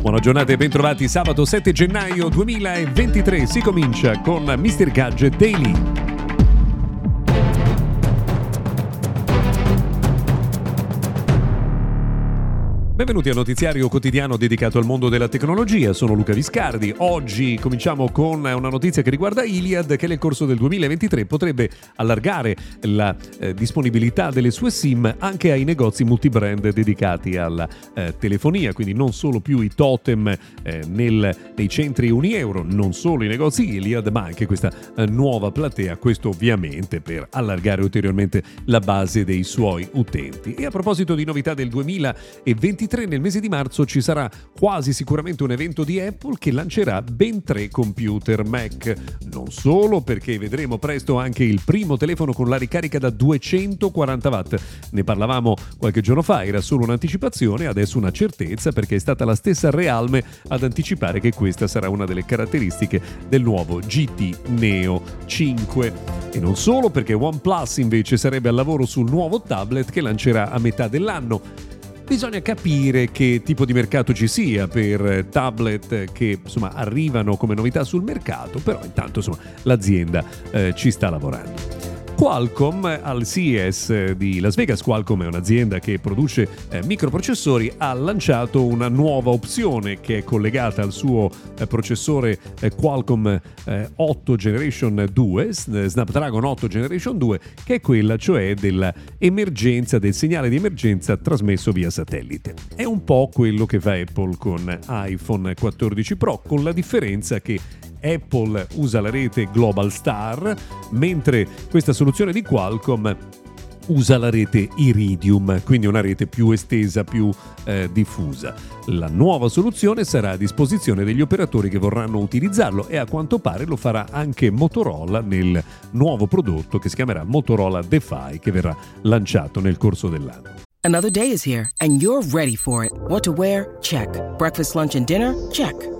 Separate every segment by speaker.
Speaker 1: Buona giornata e bentrovati sabato 7 gennaio 2023. Si comincia con Mr. Gadget Daily. Benvenuti al notiziario quotidiano dedicato al mondo della tecnologia, sono Luca Viscardi. Oggi cominciamo con una notizia che riguarda Iliad che nel corso del 2023 potrebbe allargare la eh, disponibilità delle sue SIM anche ai negozi multibrand dedicati alla eh, telefonia, quindi non solo più i totem eh, nel, nei centri Unieuro, non solo i negozi Iliad, ma anche questa eh, nuova platea, questo ovviamente per allargare ulteriormente la base dei suoi utenti. E a proposito di novità del 2023 2023 nel mese di marzo ci sarà quasi sicuramente un evento di Apple che lancerà ben tre computer Mac. Non solo perché vedremo presto anche il primo telefono con la ricarica da 240 watt. Ne parlavamo qualche giorno fa, era solo un'anticipazione, adesso una certezza perché è stata la stessa Realme ad anticipare che questa sarà una delle caratteristiche del nuovo GT Neo 5. E non solo perché OnePlus invece sarebbe al lavoro sul nuovo tablet che lancerà a metà dell'anno bisogna capire che tipo di mercato ci sia per tablet che insomma, arrivano come novità sul mercato, però intanto insomma, l'azienda eh, ci sta lavorando. Qualcomm al CES di Las Vegas, Qualcomm è un'azienda che produce eh, microprocessori, ha lanciato una nuova opzione che è collegata al suo eh, processore eh, Qualcomm 8 Generation 2, Snapdragon 8 Generation 2, che è quella cioè dell'emergenza, del segnale di emergenza trasmesso via satellite. È un po' quello che fa Apple con iPhone 14 Pro, con la differenza che Apple usa la rete Global Star, mentre questa soluzione di Qualcomm usa la rete Iridium, quindi una rete più estesa, più eh, diffusa. La nuova soluzione sarà a disposizione degli operatori che vorranno utilizzarlo e a quanto pare lo farà anche Motorola nel nuovo prodotto che si chiamerà Motorola DeFi che verrà lanciato nel corso dell'anno.
Speaker 2: Another day is here and you're ready for it. What to wear? Check. Breakfast, lunch and dinner? Check.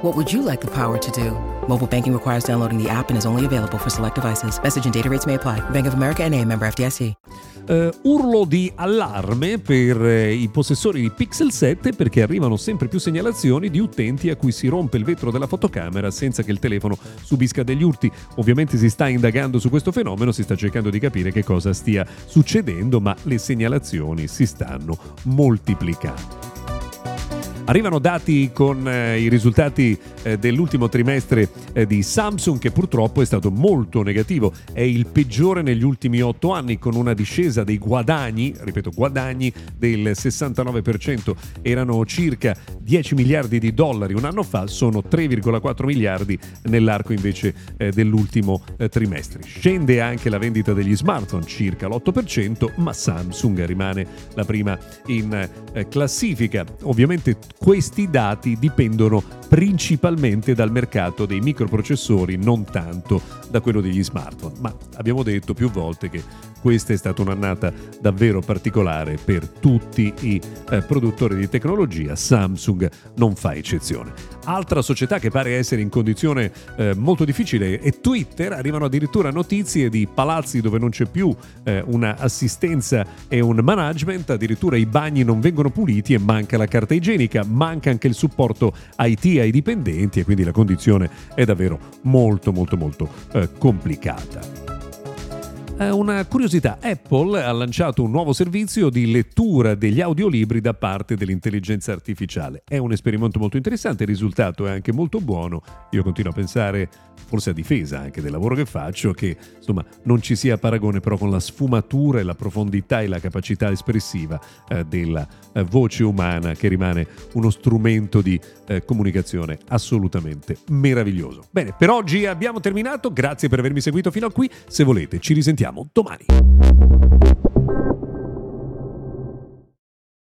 Speaker 2: What would you like the power to do? Mobile banking requires downloading the app and is only available for select devices. Message and data rates may apply. Bank of America and a member FDIC.
Speaker 1: Uh, urlo di allarme per uh, i possessori di Pixel 7 perché arrivano sempre più segnalazioni di utenti a cui si rompe il vetro della fotocamera senza che il telefono subisca degli urti. Ovviamente si sta indagando su questo fenomeno, si sta cercando di capire che cosa stia succedendo, ma le segnalazioni si stanno moltiplicando. Arrivano dati con eh, i risultati eh, dell'ultimo trimestre eh, di Samsung che purtroppo è stato molto negativo, è il peggiore negli ultimi otto anni con una discesa dei guadagni, ripeto guadagni del 69%, erano circa 10 miliardi di dollari un anno fa, sono 3,4 miliardi nell'arco invece eh, dell'ultimo eh, trimestre. Scende anche la vendita degli smartphone, circa l'8%, ma Samsung rimane la prima in eh, classifica. Ovviamente questi dati dipendono principalmente dal mercato dei microprocessori, non tanto da quello degli smartphone. Ma abbiamo detto più volte che questa è stata un'annata davvero particolare per tutti i eh, produttori di tecnologia, Samsung non fa eccezione. Altra società che pare essere in condizione eh, molto difficile è Twitter, arrivano addirittura notizie di palazzi dove non c'è più eh, una assistenza e un management, addirittura i bagni non vengono puliti e manca la carta igienica, manca anche il supporto IT ai dipendenti e quindi la condizione è davvero molto molto molto eh, complicata. Eh, una curiosità, Apple ha lanciato un nuovo servizio di lettura degli audiolibri da parte dell'intelligenza artificiale. È un esperimento molto interessante, il risultato è anche molto buono. Io continuo a pensare, forse a difesa anche del lavoro che faccio, che insomma non ci sia paragone però con la sfumatura e la profondità e la capacità espressiva eh, della eh, voce umana che rimane uno strumento di eh, comunicazione assolutamente meraviglioso. Bene, per oggi abbiamo terminato, grazie per avermi seguito fino a qui, se volete ci risentiamo Montomani.